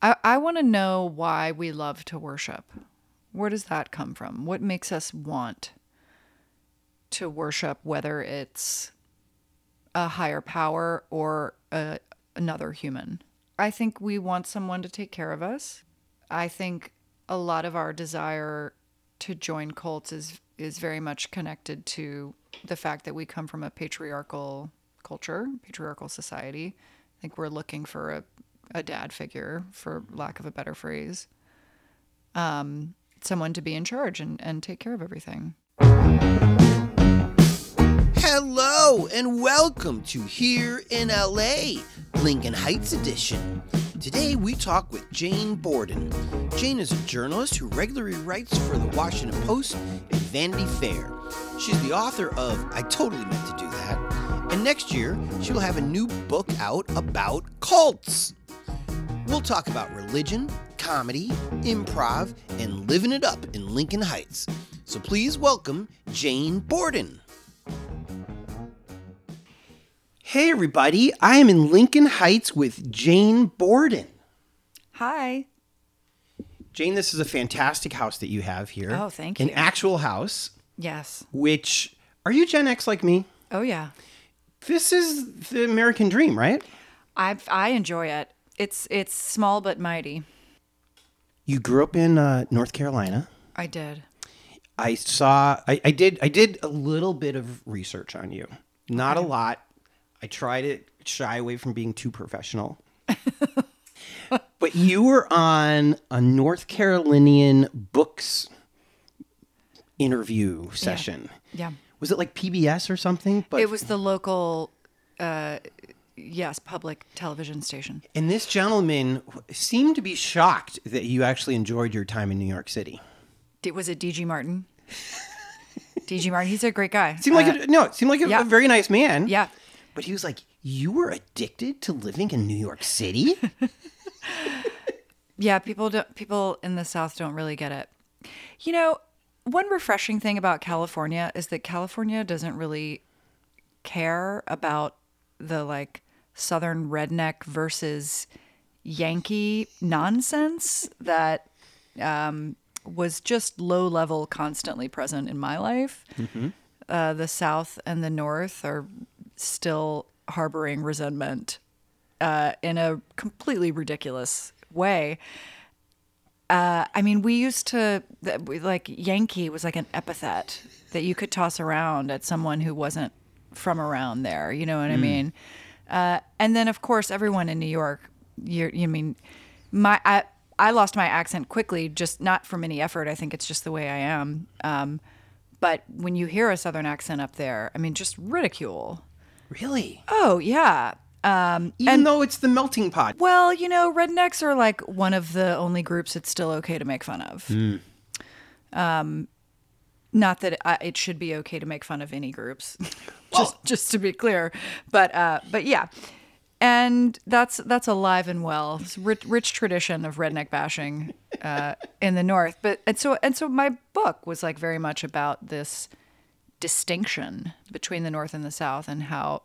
I, I want to know why we love to worship. Where does that come from? What makes us want to worship, whether it's a higher power or a, another human? I think we want someone to take care of us. I think a lot of our desire to join cults is is very much connected to the fact that we come from a patriarchal culture, patriarchal society. I think we're looking for a, a dad figure, for lack of a better phrase, um, someone to be in charge and, and take care of everything. Hello and welcome to Here in LA, Lincoln Heights edition. Today we talk with Jane Borden. Jane is a journalist who regularly writes for the Washington Post and Vanity Fair. She's the author of I Totally Meant to Do That, and next year she will have a new book out about cults. We'll talk about religion, comedy, improv, and living it up in Lincoln Heights. So please welcome Jane Borden. Hey, everybody. I am in Lincoln Heights with Jane Borden. Hi. Jane, this is a fantastic house that you have here. Oh, thank you. An actual house, Yes. which, are you Gen X like me? Oh yeah. This is the American dream, right? I I enjoy it. It's it's small but mighty. You grew up in uh, North Carolina. I did. I saw, I, I did, I did a little bit of research on you. Not a lot. I try to shy away from being too professional. but you were on a North Carolinian books interview session. Yeah. Was it like PBS or something? But it was the local uh yes, public television station. and this gentleman seemed to be shocked that you actually enjoyed your time in New York City. D- was it DG Martin? DG Martin, he's a great guy. Seemed like Uh, a, no, it seemed like a, yeah. a very nice man. Yeah. But he was like, "You were addicted to living in New York City." Yeah, people don't people in the South don't really get it. You know, one refreshing thing about California is that California doesn't really care about the like southern redneck versus Yankee nonsense that um, was just low level, constantly present in my life. Uh, the South and the North are still harboring resentment uh, in a completely ridiculous way. Uh, I mean, we used to like Yankee was like an epithet that you could toss around at someone who wasn't from around there. You know what I mean? Uh, and then, of course, everyone in New York. You, you mean my I I lost my accent quickly, just not from any effort. I think it's just the way I am. Um, but when you hear a Southern accent up there, I mean, just ridicule. really? Oh yeah. Um, Even though it's the melting pot. well, you know, rednecks are like one of the only groups it's still okay to make fun of. Um, not that I, it should be okay to make fun of any groups, just just to be clear. But uh, but yeah, and that's that's alive and well. It's rich, rich tradition of redneck bashing uh, in the North. But and so and so my book was like very much about this distinction between the North and the South and how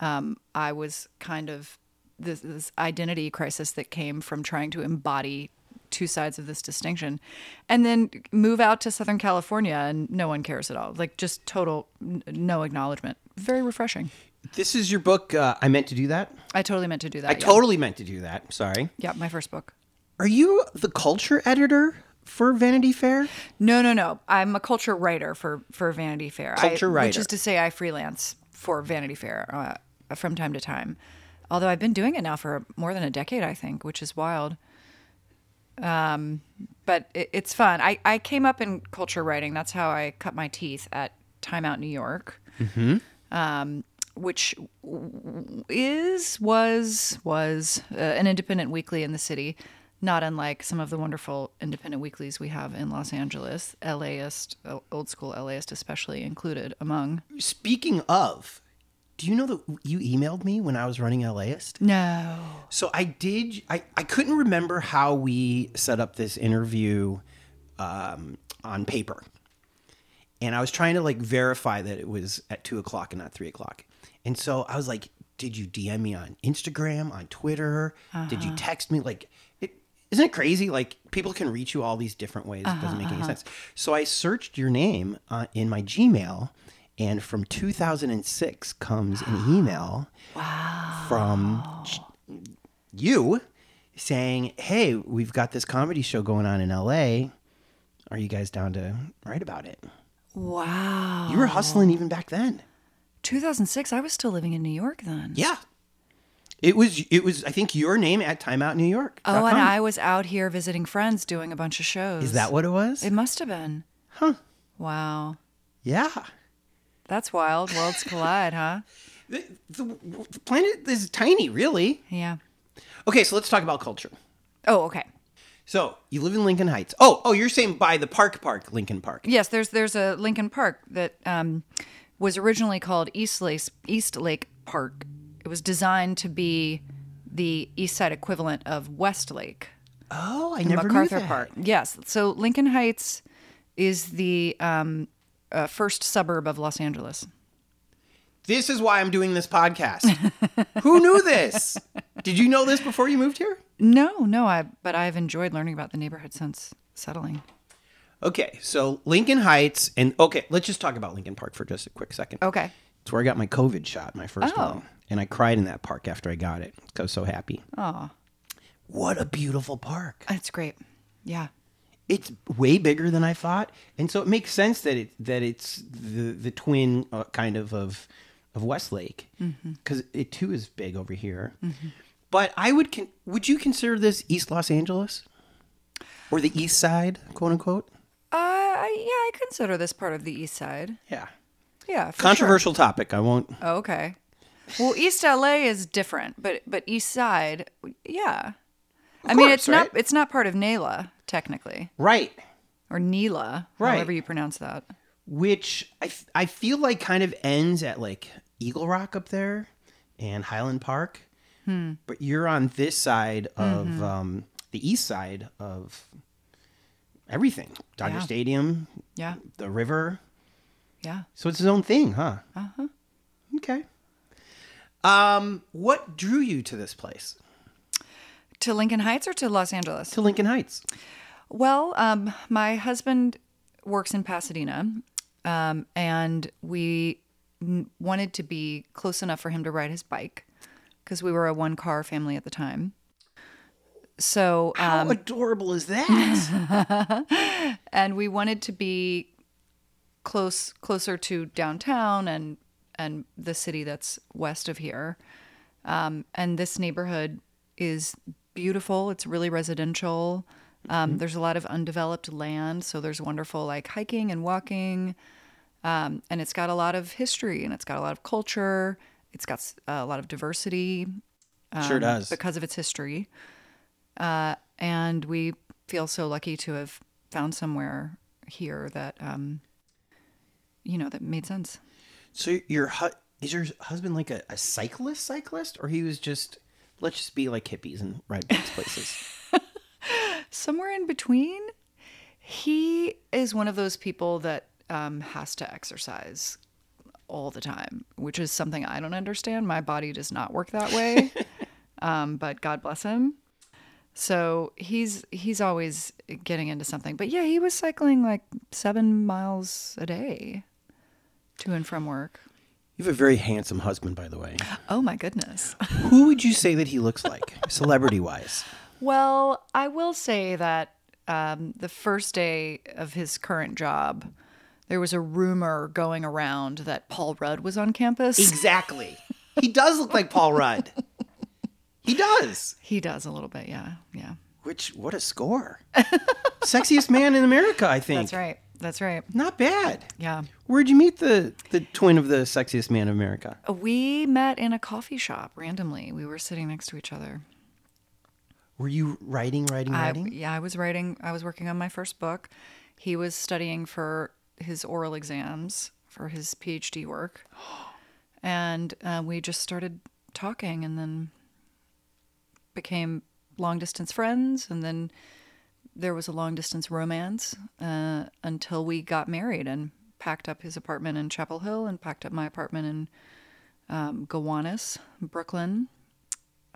um, I was kind of this, this identity crisis that came from trying to embody two sides of this distinction and then move out to Southern California and no one cares at all. Like just total n- no acknowledgement. Very refreshing. This is your book. Uh, I meant to do that. I totally meant to do that. I yeah. totally meant to do that. Sorry. Yeah, my first book. Are you the culture editor for Vanity Fair? No, no, no. I'm a culture writer for for Vanity Fair. Culture I, writer. which is to say, I freelance for Vanity Fair uh, from time to time. Although I've been doing it now for more than a decade, I think, which is wild. Um, but it, it's fun. I I came up in culture writing. That's how I cut my teeth at Time Out New York. Um, which is was was uh, an independent weekly in the city, not unlike some of the wonderful independent weeklies we have in Los Angeles, LAist, old school LAist especially included among. Speaking of, do you know that you emailed me when I was running LAist? No. So I did. I, I couldn't remember how we set up this interview um, on paper, and I was trying to like verify that it was at two o'clock and not three o'clock. And so I was like, "Did you DM me on Instagram, on Twitter? Did you text me?" Like, Isn't it crazy? Like people can reach you all these different ways. It doesn't make any sense. So I searched your name uh, in my Gmail, and from 2006 comes an email from you saying, "Hey, we've got this comedy show going on in LA. Are you guys down to write about it?" Wow. You were hustling even back then. 2006. I was still living in New York then. Yeah. It was it was I think your name at Timeout New York. Oh, and I was out here visiting friends doing a bunch of shows. Is that what it was? It must have been. Huh. Wow. Yeah. That's wild. Worlds collide, huh? The, the, the planet is tiny, really. Yeah. Okay, so let's talk about culture. Oh, okay. So you live in Lincoln Heights. Oh, oh, you're saying by the Park Park, Lincoln Park. Yes, there's there's a Lincoln Park that um, was originally called East Lake East Lake Park. It was designed to be the East Side equivalent of West Lake. Oh, I never MacArthur knew that. Park. Yes. So Lincoln Heights is the um, uh, first suburb of Los Angeles. This is why I'm doing this podcast. Who knew this? Did you know this before you moved here? No, no, I but I've enjoyed learning about the neighborhood since settling. Okay, so Lincoln Heights, and okay, let's just talk about Lincoln Park for just a quick second. Okay. It's where I got my COVID shot, my first Oh. one, and I cried in that park after I got it. I was so happy. Oh, What a beautiful park! It's great. Yeah. It's way bigger than I thought, and so it makes sense that it that it's the the twin uh, kind of of of Westlake because it too is big over here. But I would con- would you consider this East Los Angeles or the East Side, quote unquote? Uh, I- yeah, I consider this part of the East Side. Yeah, Yeah. Controversial topic. I won't. Oh, okay. Well, East LA is different, but but East Side, yeah. I mean, course, it's not it's not part of NELA technically, Right. or NELA, Right. however you pronounce that. which I, f- I feel like kind of ends at like Eagle Rock up there and Highland Park. But you're on this side of um, the east side of everything Dodger Yeah. Stadium, Yeah. the river. Yeah. So it's his own thing, huh? Uh huh. Okay. Um, what drew you to this place, To Lincoln Heights or to Los Angeles? to Lincoln Heights? Well, um, my husband works in Pasadena, um, and we n- wanted to be close enough for him to ride his bike because we were a one car family at the time. So, How um, adorable is that? and we wanted to be close, closer to downtown and and the city that's west of here. Um, and this neighborhood is beautiful. It's really residential. Um, There's a lot of undeveloped land, so there's wonderful like hiking and walking. Um, and it's got a lot of history and it's got a lot of culture. It's got a lot of diversity sure um, does. because of its history. Uh, and we feel so lucky to have found somewhere here that, um, you know, that made sense. So your hu- is your husband like a, a cyclist cyclist or he was just let's just be like hippies and ride bikes places. Somewhere in between, he is one of those people that um, has to exercise all the time, which is something I don't understand. My body does not work that way, um, but God bless him. So he's he's always getting into something. But yeah, he was cycling like seven miles a day to and from work. You have a very handsome husband, by the way. Oh my goodness. Who would you say that he looks like, celebrity wise? Well, I will say that um, the first day of his current job, there was a rumor going around that Paul Rudd was on campus. Exactly. He does look like Paul Rudd. He does. He does a little bit, yeah, yeah. Which what a score. Sexiest man in America, I think. That's right. That's right. Not bad. Yeah. Where'd you meet the the twin of the sexiest man of America? We met in a coffee shop randomly. We were sitting next to each other. Were you writing, writing, I, writing? yeah, I was writing. I was working on my first book. He was studying for his oral exams for his PhD work, and uh, we just started talking, and then became long distance friends, and then there was a long distance romance uh, until we got married and packed up his apartment in Chapel Hill and packed up my apartment in um, Gowanus, Brooklyn,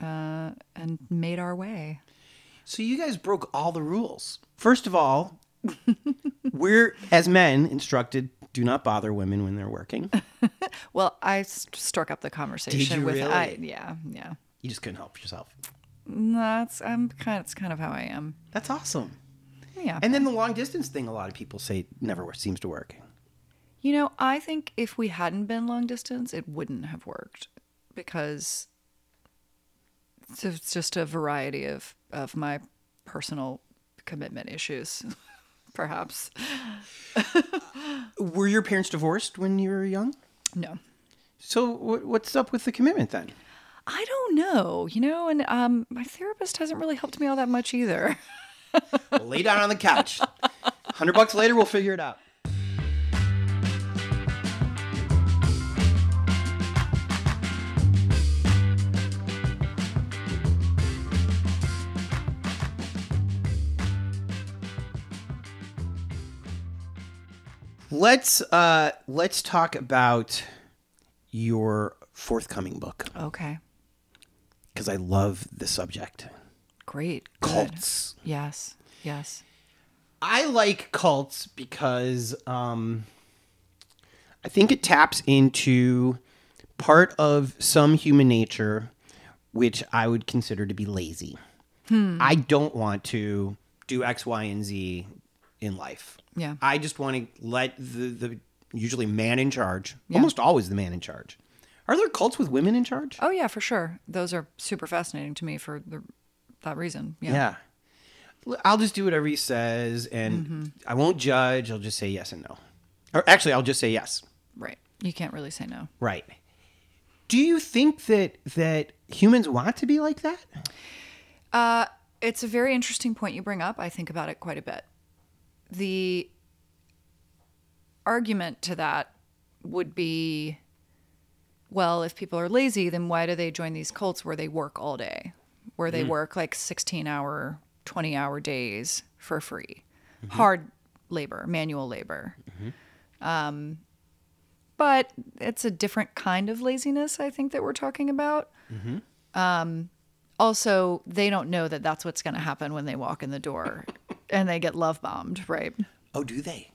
uh, and made our way. So you guys broke all the rules. First of all, we're as men instructed do not bother women when they're working. Well, I struck up the conversation you with I, yeah, yeah. You just couldn't help yourself. No, That's I'm kind. It's kind of how I am. That's awesome. Yeah. And then the long distance thing, a lot of people say never seems to work. You know, I think if we hadn't been long distance, it wouldn't have worked because it's- it's just a variety of of my personal commitment issues, perhaps. Were your parents divorced when you were young? No. So what's up with the commitment then? I don't know, you know, and um, my therapist hasn't really helped me all that much either. Well, lay down on the couch. Hundred bucks later, we'll figure it out. Let's uh, let's talk about your forthcoming book Okay, because I love the subject. great. Good. Cults. Yes, yes. I like cults because um, I think it taps into part of some human nature which I would consider to be lazy. I don't want to do X, Y, and Z in life. Yeah. I just want to let the, the usually man in charge, almost always the man in charge. Are there cults with women in charge? Oh yeah, for sure. Those are super fascinating to me for the, that reason. Yeah. Yeah. I'll just do whatever he says and I won't judge. I'll just say yes and no. Or actually, I'll just say yes. Right. You can't really say no. Right. Do you think that that humans want to be like that? Uh, it's a very interesting point you bring up. I think about it quite a bit. The argument to that would be well, if people are lazy, then why do they join these cults where they work all day, where they mm. work like 16 hour, 20 hour days for free? Mm-hmm. Hard labor, manual labor. Mm-hmm. Um, but it's a different kind of laziness, I think, that we're talking about. Mm-hmm. Um, also they don't know that that's what's going to happen when they walk in the door and they get love bombed right? Oh, do they?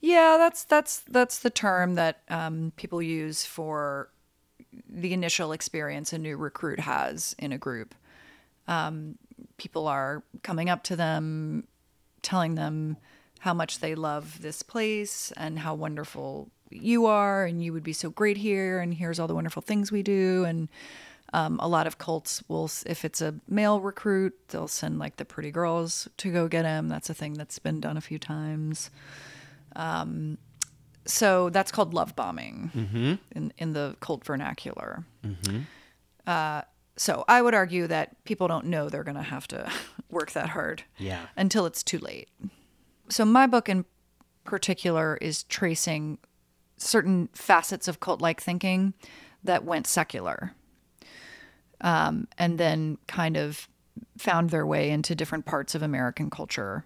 yeah that's that's that's the term that um, people use for the initial experience a new recruit has in a group. Um, people are coming up to them telling them how much they love this place and how wonderful you are and you would be so great here and here's all the wonderful things we do. And um, a lot of cults will if it's a male recruit they'll send like the pretty girls to go get him that's a thing that's been done a few times. Um, so that's called love bombing in, in the cult vernacular uh, so i would argue that people don't know they're going to have to work that hard Yeah. until it's too late. So my book in particular is tracing certain facets of cult-like thinking that went secular, um, and then kind of found their way into different parts of American culture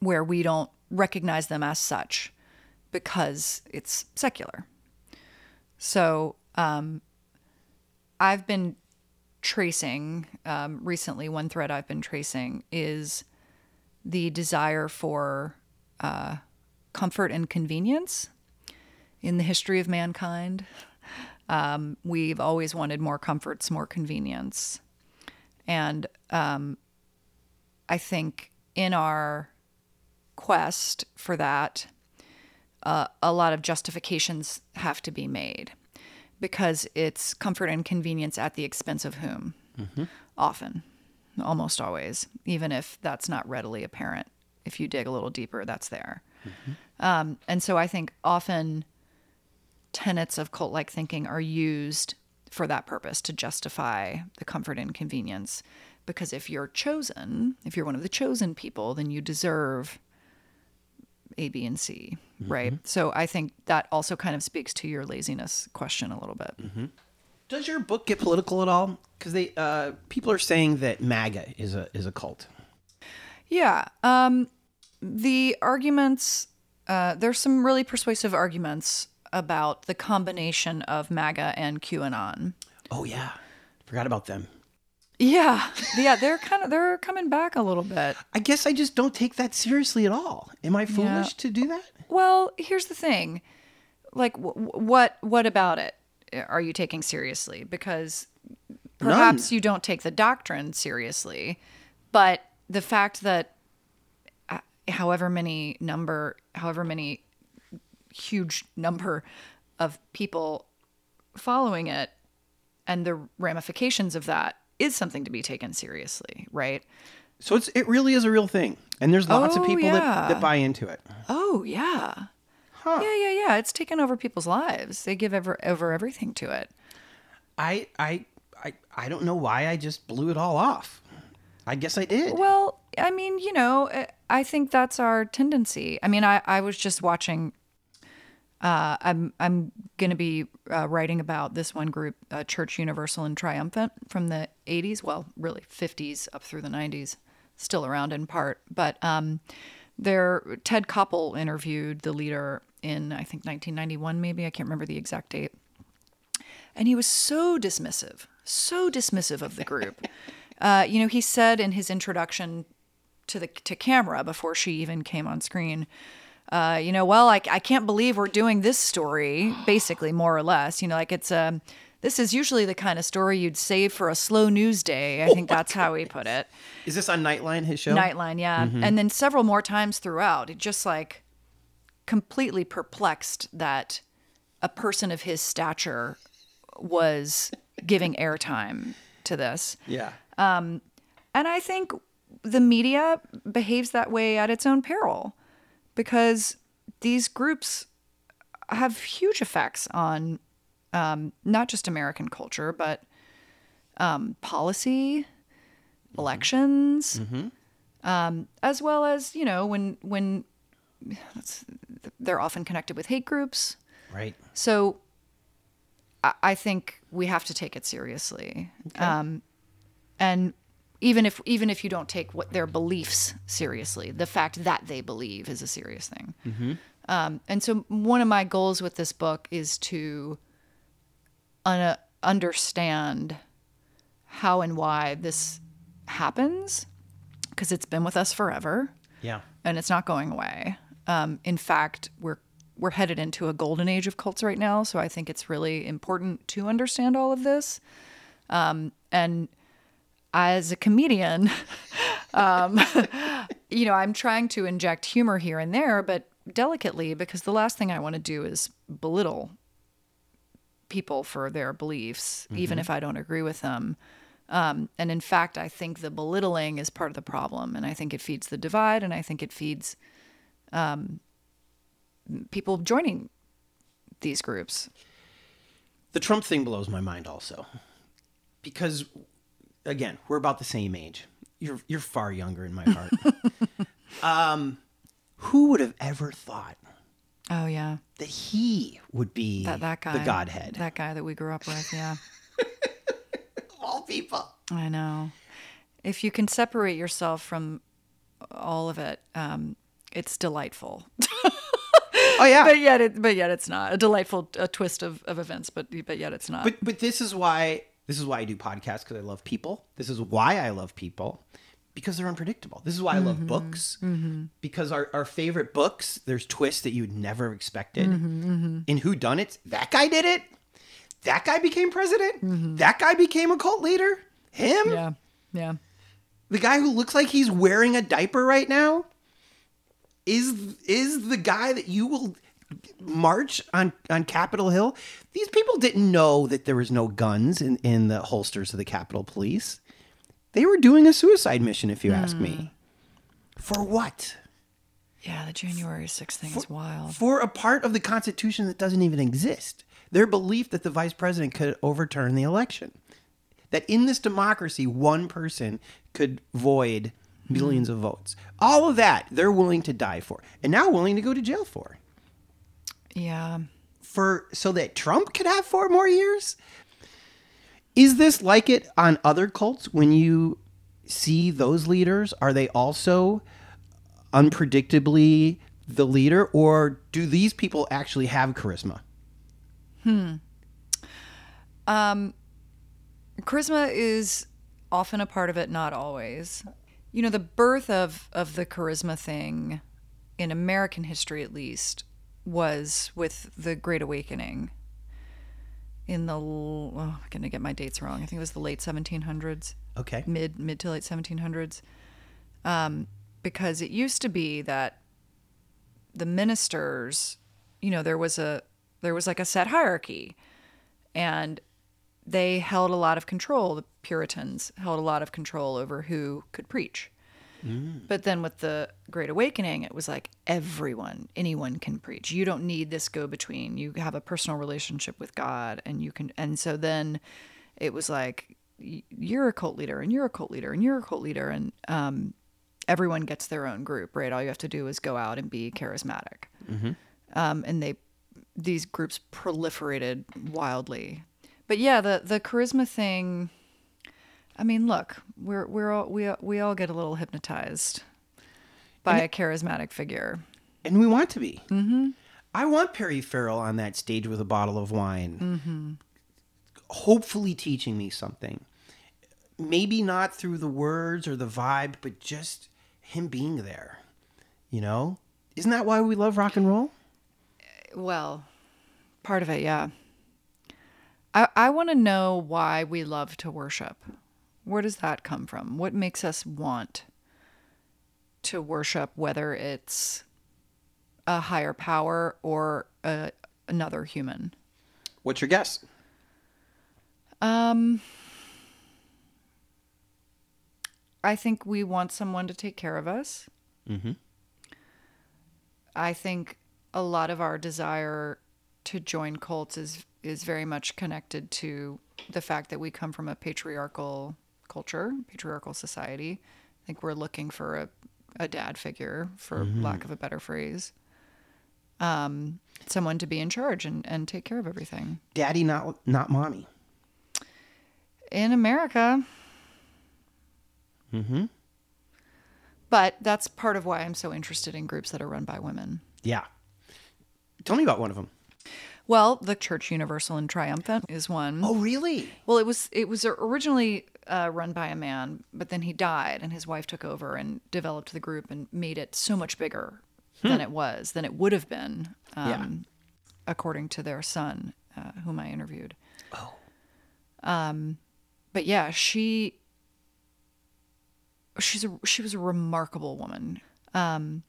where we don't recognize them as such because it's secular. So um, I've been tracing um, recently. One thread I've been tracing is the desire for uh, comfort and convenience in the history of mankind. Um, we've always wanted more comforts, more convenience. And um, I think in our quest for that, uh, a lot of justifications have to be made because it's comfort and convenience at the expense of whom? Often, almost always, even if that's not readily apparent. If you dig a little deeper, that's there. Um, and so I think often tenets of cult like thinking are used for that purpose to justify the comfort and convenience. Because if you're chosen, if you're one of the chosen people, then you deserve A, B, and C, right? So I think that also kind of speaks to your laziness question a little bit. Does your book get political at all? Because they uh, people are saying that MAGA is a is a cult. Yeah. Um, the arguments, uh, there's some really persuasive arguments about the combination of MAGA and QAnon. Oh yeah, forgot about them. Yeah, yeah, they're kind of they're coming back a little bit. I guess I just don't take that seriously at all. Am I foolish to do that? Well, here's the thing, like, w- what what about it are you taking seriously? Because perhaps you don't take the doctrine seriously, but the fact that uh, however many number, however many huge number of people following it and the ramifications of that is something to be taken seriously, right? So it's it really is a real thing, and there's lots of Oh, people yeah. that, that buy into it. Oh yeah. Huh. Yeah, yeah, yeah. It's taken over people's lives. They give ever over everything to it. I I I I don't know why I just blew it all off. I guess I did. Well, I mean, you know, uh, I think that's our tendency. I mean, I, I was just watching. Uh, I'm I'm gonna be uh, writing about this one group, uh, Church Universal and Triumphant, from the '80s. Well, really '50s up through the '90s, still around in part. But um, there, Ted Koppel interviewed the leader in I think 1991, maybe I can't remember the exact date. and he was so dismissive, so dismissive of the group. uh, you know, he said in his introduction to the to camera before she even came on screen, uh, you know, well, I, I can't believe we're doing this story, basically, more or less. You know, like it's a, this is usually the kind of story you'd save for a slow news day. I think that's how he put it. Is this on Nightline? His show? Nightline, yeah. And then several more times throughout, it just like completely perplexed that a person of his stature was giving airtime to this. Yeah. Um, And I think the media behaves that way at its own peril because these groups have huge effects on um, not just American culture, but um, policy, elections, um, as well as you know when when that's, they're often connected with hate groups. Right. So I, I think we have to take it seriously. Um, and even if even if you don't take what their beliefs seriously, the fact that they believe is a serious thing. Um, and so one of my goals with this book is to un- understand how and why this happens because it's been with us forever Yeah. and it's not going away. Um, in fact, we're we're headed into a golden age of cults right now, so I think it's really important to understand all of this. Um, and as a comedian, um, you know, I'm trying to inject humor here and there, but delicately, because the last thing I want to do is belittle people for their beliefs, even if I don't agree with them. Um, and in fact, I think the belittling is part of the problem, and I think it feeds the divide, and I think it feeds um, people joining these groups. The Trump thing blows my mind also. Because again, we're about the same age. You're you're far younger in my heart. um who would have ever thought Oh yeah, that he would be that that guy, the godhead that guy that we grew up with. Yeah, all people? I know. If you can separate yourself from all of it, um, it's delightful. Oh yeah. but yet, it, but yet, it's not a delightful a twist of, of events. But but yet, it's not. But but this is why this is why I do podcasts because I love people. This is why I love people because they're unpredictable. This is why I love mm-hmm. books mm-hmm. because our, our favorite books there's twists that you'd never expected. Mm-hmm. In Who Done It? That guy did it. That guy became president. That guy became a cult leader. Him, yeah, yeah. the guy who looks like he's wearing a diaper right now, is is the guy that you will march on on Capitol Hill. These people didn't know that there was no guns in in the holsters of the Capitol Police. They were doing a suicide mission, if you ask me. Hmm. For what? Yeah, the January 6th thing is wild. For a part of the Constitution that doesn't even exist. Their belief that the vice president could overturn the election. That in this democracy, one person could void hmm. millions of votes. All of that they're willing to die for. And now willing to go to jail for. Yeah. For so that Trump could have four more years? Is this like it on other cults when you see those leaders? Are they also unpredictably the leader, or do these people actually have charisma? Hmm. Um, charisma is often a part of it, not always. You know, the birth of of the charisma thing in American history at least was with the Great Awakening in the oh, I'm going to get my dates wrong. I think it was the late 1700s Okay. mid mid to late 1700s um, because it used to be that the ministers you know there was a there was like a set hierarchy and they held a lot of control the puritans held a lot of control over who could preach but then with the great awakening it was like everyone anyone can preach. You don't need this go between. You have a personal relationship with god and you can and so then it was like you're a cult leader and you're a cult leader and you're a cult leader and um, everyone gets their own group right? All you have to do is go out and be charismatic. Um, and they these groups proliferated wildly. But yeah the the charisma thing I mean, look, we're we're all, we we all get a little hypnotized by a charismatic figure. And we want to be. Mm-hmm. I want Perry Farrell on that stage with a bottle of wine, mm-hmm. hopefully teaching me something. Maybe not through the words or the vibe, but just him being there. You know? Isn't that why we love rock and roll? Well, part of it, yeah. I I want to know why we love to worship. Where does that come from? What makes us want to worship, whether it's a higher power or a, another human? What's your guess? Um, I think we want someone to take care of us. Mm-hmm. I think a lot of our desire to join cults is is very much connected to the fact that we come from a patriarchal culture, patriarchal society. I think we're looking for a, a dad figure, for lack of a better phrase. Um, someone to be in charge and, and take care of everything. Daddy, not not mommy. In America, Mm-hmm. but that's part of why I'm so interested in groups that are run by women. Yeah. Tell me about one of them. Well, the Church Universal and Triumphant is one. Oh, really? Well, it was it was originally uh, run by a man, but then he died, and his wife took over and developed the group and made it so much bigger than it was, than it would have been, um, Yeah. according to their son, uh, whom I interviewed. Oh. Um, but yeah, she she's a she was a remarkable woman. Um,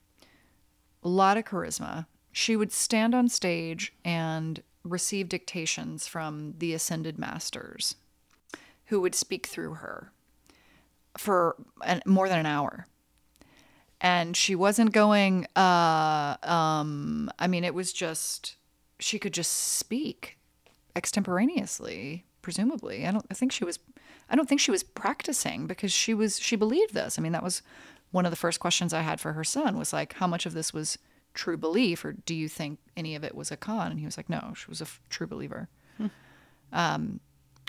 a lot of charisma. She would stand on stage and receive dictations from the ascended masters who would speak through her for an, more than an hour. And she wasn't going, uh, um, I mean, it was just, she could just speak extemporaneously, presumably. I don't I think she was, I don't think she was practicing because she was, she believed this. I mean, that was one of the first questions I had for her son was like, how much of this was true belief or do you think any of it was a con? And he was like, no, she was a f- true believer. Um,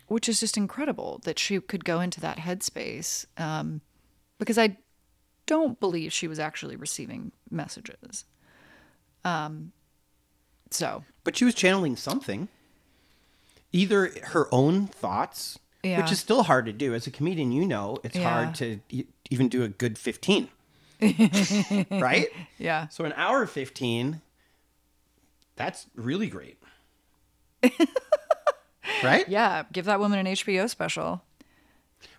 which is just incredible that she could go into that headspace um, because I don't believe she was actually receiving messages. Um, so But she was channeling something. Either her own thoughts, Yeah. which is still hard to do. As a comedian, you know it's Yeah. hard to e- even do a good 15. right? yeah, So an hour 15, that's really great. right? yeah, give that woman an HBO special.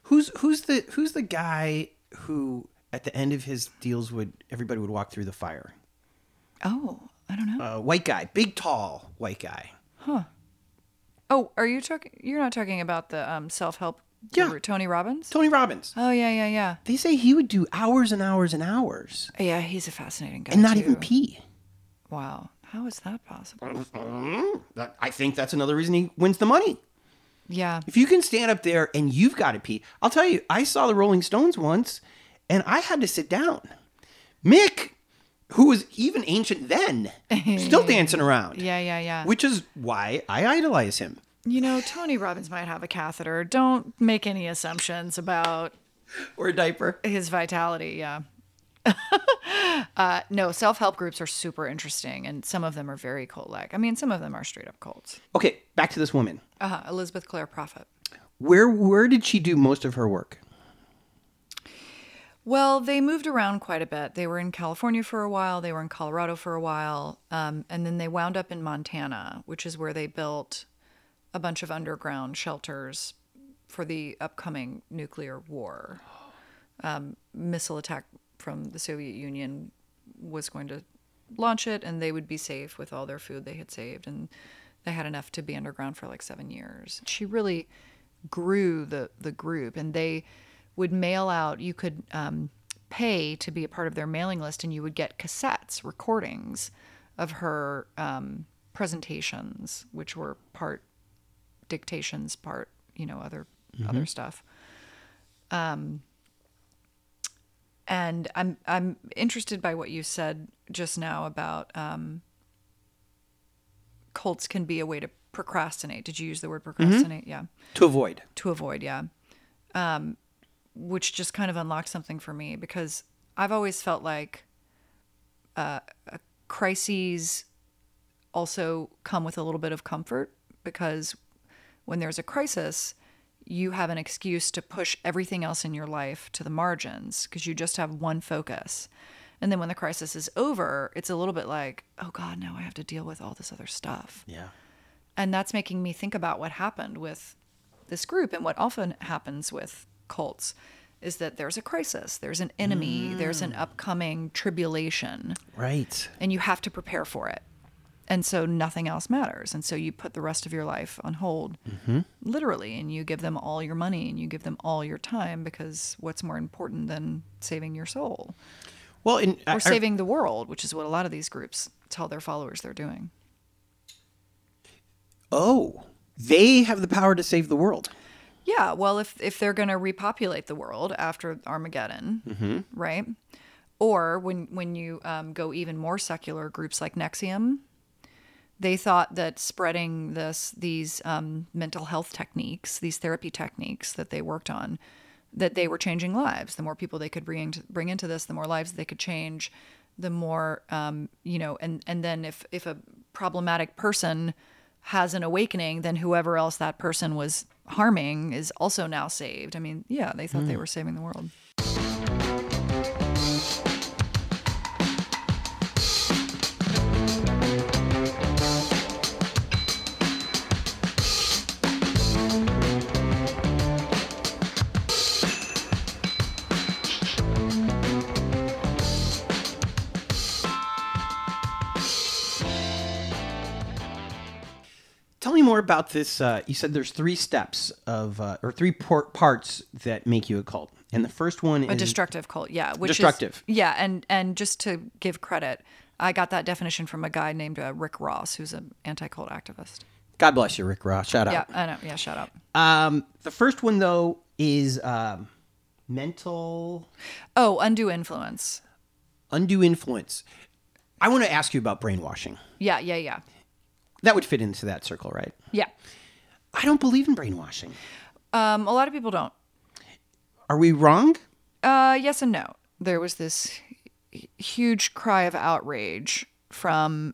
Who's who's the who's the guy who at the end of his deals would everybody would walk through the fire? Oh, I don't know. Uh, white guy, big tall white guy. Huh. Oh, are you talking? You're not talking about the um, self-help Yeah. Tony Robbins? Tony Robbins. Oh yeah, yeah, yeah. They say he would do hours and hours and hours Yeah, he's a fascinating guy. and not even too. pee. Wow, how is that possible? Mm-hmm. That- I think that's another reason he wins the money. Yeah, If you can stand up there and you've got to pee, I'll tell you, I saw the Rolling Stones once and I had to sit down. Mick, who was even ancient then, still dancing around. yeah, yeah, yeah. Which is why I idolize him. You know, Tony Robbins might have a catheter. Don't make any assumptions about Or a diaper. his vitality. Yeah. uh, no, self help groups are super interesting, and some of them are very cult like. I mean, some of them are straight up cults. Okay, back to this woman. Uh huh. Elizabeth Clare Prophet. Where where did she do most of her work? Well, they moved around quite a bit. They were in California for a while, they were in Colorado for a while, um, and then they wound up in Montana, which is where they built a bunch of underground shelters for the upcoming nuclear war. Um, missile attack from the Soviet Union was going to launch it, and they would be safe with all their food they had saved, and they had enough to be underground for like seven years. She really grew the the group, and they would mail out. You could um, pay to be a part of their mailing list, and you would get cassettes, recordings of her um, presentations, which were part dictations, part you know other other stuff. Um, and I'm I'm interested by what you said just now about um, cults can be a way to procrastinate. Did you use the word procrastinate? Yeah To avoid. to avoid yeah um which just kind of unlocked something for me because i've always felt like uh, uh, crises also come with a little bit of comfort because when there's a crisis you have an excuse to push everything else in your life to the margins because you just have one focus and then when the crisis is over it's a little bit like oh god now i have to deal with all this other stuff Yeah. and that's making me think about what happened with this group and what often happens with cults is that there's a crisis, there's an enemy, there's an mm. upcoming tribulation, Right. and you have to prepare for it. And so nothing else matters. And so you put the rest of your life on hold, literally, and you give them all your money and you give them all your time because what's more important than saving your soul Well, in, or I- saving the world, which is what a lot of these groups tell their followers they're doing. oh, they have the power to save the world. Yeah, well, if if they're going to repopulate the world after Armageddon, right? Or when when you um, go even more secular, groups like NXIVM, they thought that spreading this these um, mental health techniques, these therapy techniques that they worked on, that they were changing lives. The more people they could bring into, bring into this, the more lives they could change. The more, um, you know, and and then if if a problematic person has an awakening, then whoever else that person was harming is also now saved. I mean, yeah, they thought they were saving the world. About this. Uh, you said there's three steps of, uh, or three por- parts that make you a cult, and the first one is A is destructive cult, yeah. Which Destructive. Is, yeah, and and just to give credit, I got that definition from a guy named uh, Rick Ross, who's an anti-cult activist. God bless you, Rick Ross. Shout out. Yeah, I know. Yeah, shout out. Um, the first one though is um, mental Oh, undue influence. undue influence. I want to ask you about brainwashing. Yeah, yeah, yeah, That would fit into that circle, right? yeah. I don't believe in brainwashing. Um, a lot of people don't. Are we wrong? Uh, yes and no. There was this huge cry of outrage from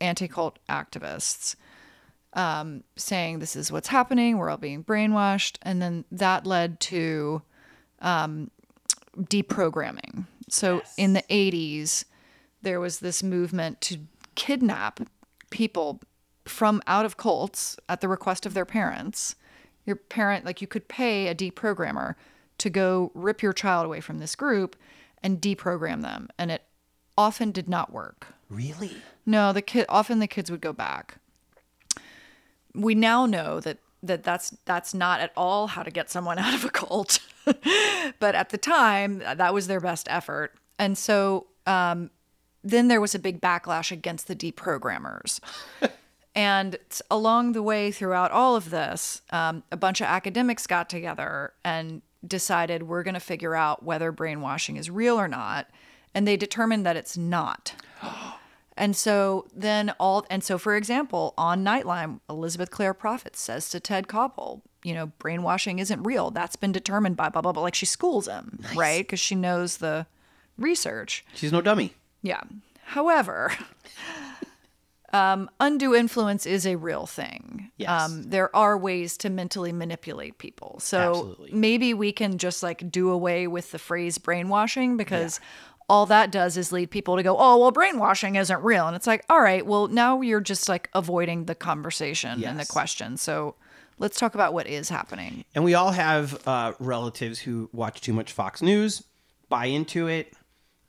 anti-cult activists um, saying this is what's happening. We're all being brainwashed, and then that led to um, deprogramming. So in the '80s, there was this movement to kidnap people from out of cults at the request of their parents. Your parent, like you could pay a deprogrammer to go rip your child away from this group and deprogram them, and it often did not work. Really? No, the kid often the kids would go back. We now know that that that's that's not at all how to get someone out of a cult. but at the time, that was their best effort. And so um, then there was a big backlash against the deprogrammers. and along the way throughout all of this, um, a bunch of academics got together and decided we're going to figure out whether brainwashing is real or not. And they determined that it's not. And so then all and so for example, on Nightline, Elizabeth Clare Prophet says to Ted Koppel, you know, brainwashing isn't real. That's been determined by blah blah blah. Like she schools him, right? Because she knows the research. She's no dummy. Yeah. However, um, undue influence is a real thing. Yes. Um, there are ways to mentally manipulate people. So Absolutely. maybe we can just like do away with the phrase brainwashing because all that does is lead people to go, oh, well, brainwashing isn't real. And it's like, all right, well, now you're just like avoiding the conversation and the Yes. question. So let's talk about what is happening. And we all have uh, relatives who watch too much Fox News, buy into it,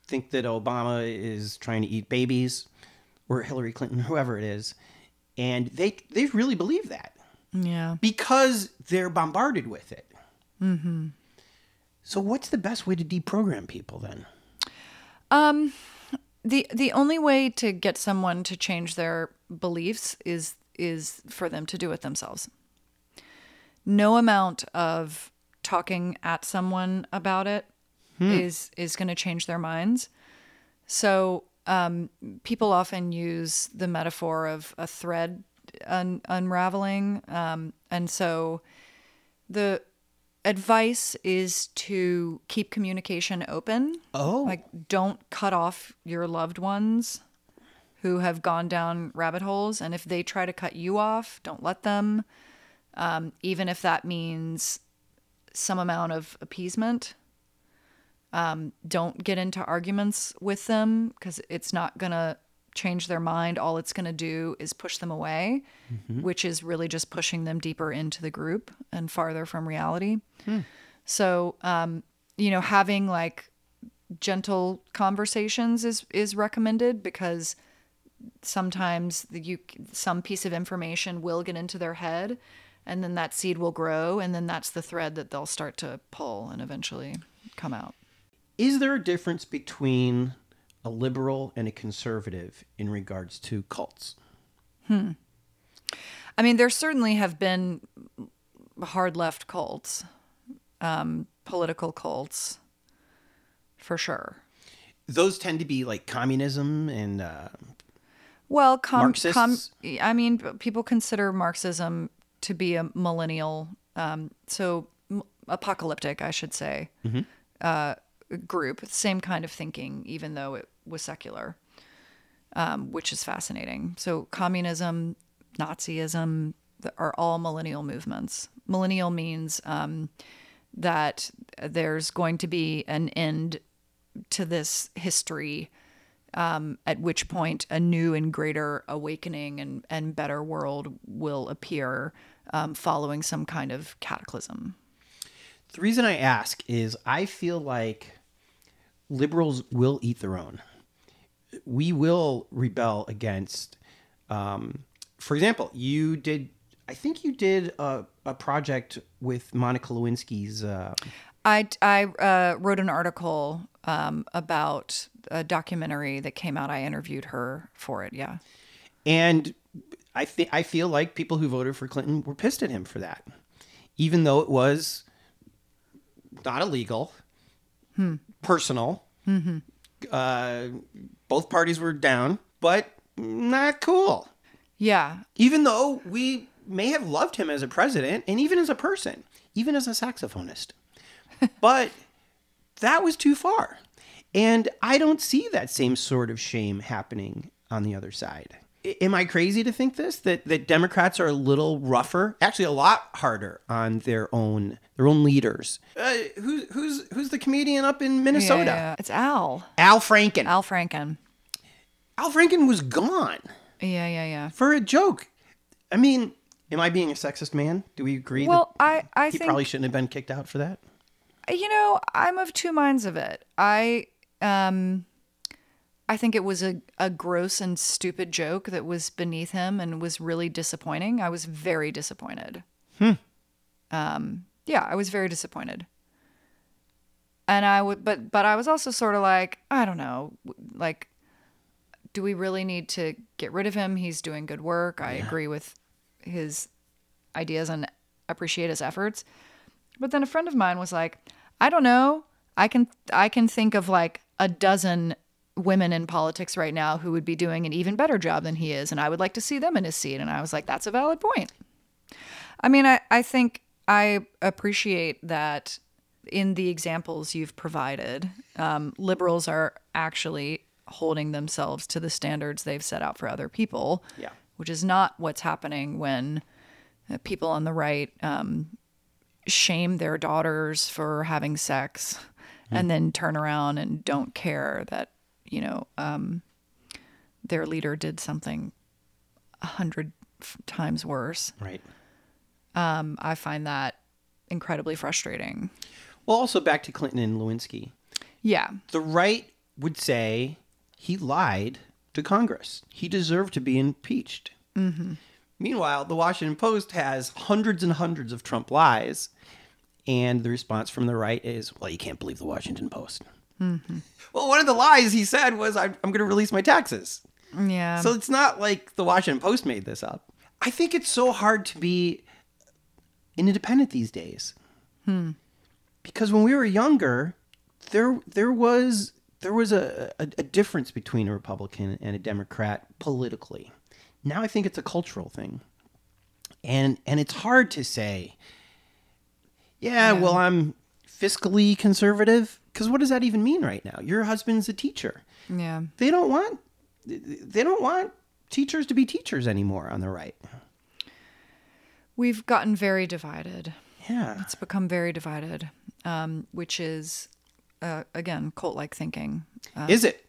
think that Obama is trying to eat babies, or Hillary Clinton, whoever it is, and they they really believe that Yeah. because they're bombarded with it. Mm-hmm. So, what's the best way to deprogram people then? Um the the only way to get someone to change their beliefs is is for them to do it themselves. No amount of talking at someone about it is is going to change their minds. So um, people often use the metaphor of a thread un- unraveling, um, and so the advice is to keep communication open. Oh, like don't cut off your loved ones who have gone down rabbit holes. And if they try to cut you off don't let them. Um, even if that means some amount of appeasement um, don't get into arguments with them because it's not going to change their mind. All it's going to do is push them away which is really just pushing them deeper into the group and farther from reality. So um, you know having like gentle conversations is is recommended because sometimes the, you some piece of information will get into their head and then that seed will grow and then that's the thread that they'll start to pull and eventually come out is there a difference between a liberal and a conservative in regards to cults? i mean there certainly have been hard left cults um, political cults for sure. Those tend to be like communism and uh, Well, com- com- I mean, people consider Marxism to be a millennial, um, so m- apocalyptic, I should say, uh, group. Same kind of thinking, even though it was secular, um, which is fascinating. So, communism, Nazism are all millennial movements. Millennial means um, that there's going to be an end to this history um, at which point a new and greater awakening and, and better world will appear um, following some kind of cataclysm. The reason I ask is I feel like liberals will eat their own. We will rebel against, um, for example, you did, I think you did a, a project with Monica Lewinsky's. Uh, I, I uh, wrote an article um, about a documentary that came out. I interviewed her for it. Yeah. and I, th- I feel like people who voted for Clinton were pissed at him for that, even though it was not illegal, personal. Uh, both parties were down, but not cool. Yeah. Even though we may have loved him as a president and even as a person, even as a saxophonist. but that was too far. And I don't see that same sort of shame happening on the other side. Am I crazy to think this that that Democrats are a little rougher, actually a lot harder on their own their own leaders? Uh, who's who's who's the comedian up in Minnesota? Yeah. It's Al. Al Franken. Al Franken. Al Franken was gone Yeah, yeah, yeah. for a joke. I mean, am I being a sexist man? Do we agree Well, I, I that he think probably shouldn't have been kicked out for that? you know i'm of two minds of it i um i think it was a, a gross and stupid joke that was beneath him and was really disappointing. I was very disappointed. Hmm. um yeah i was very disappointed. And i would but but i was also sort of like i don't know like do we really need to get rid of him? He's doing good work. I agree with his ideas and appreciate his efforts. But then a friend of mine was like, I don't know. I can I can think of like a dozen women in politics right now who would be doing an even better job than he is, and I would like to see them in his seat. And I was like, that's a valid point. I mean, I, I think I appreciate that in the examples you've provided, um, liberals are actually holding themselves to the standards they've set out for other people. Yeah. Which is not what's happening when uh, people on the right um, shame their daughters for having sex and then turn around and don't care that, you know, um, their leader did something a hundred f- times worse. Right. Um, I find that incredibly frustrating. Well, also back to Clinton and Lewinsky. Yeah. The right would say he lied to Congress. He deserved to be impeached. Mm-hmm. Meanwhile, the Washington Post has hundreds and hundreds of Trump lies, and the response from the right is, "Well, you can't believe the Washington Post." Mm-hmm. Well, one of the lies he said was, "I'm, I'm going to release my taxes." Yeah. So it's not like the Washington Post made this up. I think it's so hard to be independent these days. Hmm. Because when we were younger, there there was there was a, a, a difference between a Republican and a Democrat politically. Now I think it's a cultural thing. And and it's hard to say, yeah, well, I'm fiscally conservative. Because what does that even mean right now? Your husband's a teacher yeah. they don't want they don't want teachers to be teachers anymore on the right. We've gotten very divided. Yeah. It's become very divided, um, which is, uh, again, cult like thinking. Uh, Is it?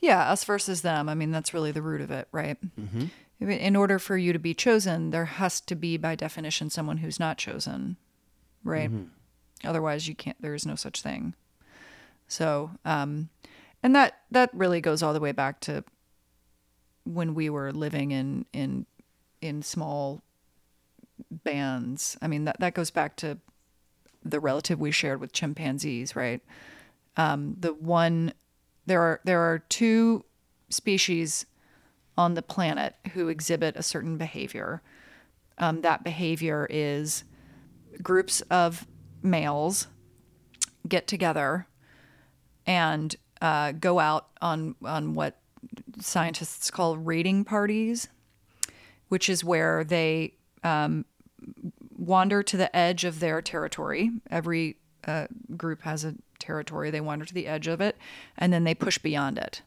yeah, us versus them. I mean, that's really the root of it, right? Mm-hmm. In order for you to be chosen, there has to be, by definition, someone who's not chosen, right? Otherwise, you can't. There is no such thing. So, um, and that that really goes all the way back to when we were living in in in small bands. I mean, that that goes back to the relative we shared with chimpanzees, right? Um, the one there are there are two species on the planet who exhibit a certain behavior. Um, that behavior is groups of males get together and uh, go out on on what scientists call raiding parties, which is where they um, wander to the edge of their territory. Every uh, group has a territory. They wander to the edge of it, and then they push beyond it,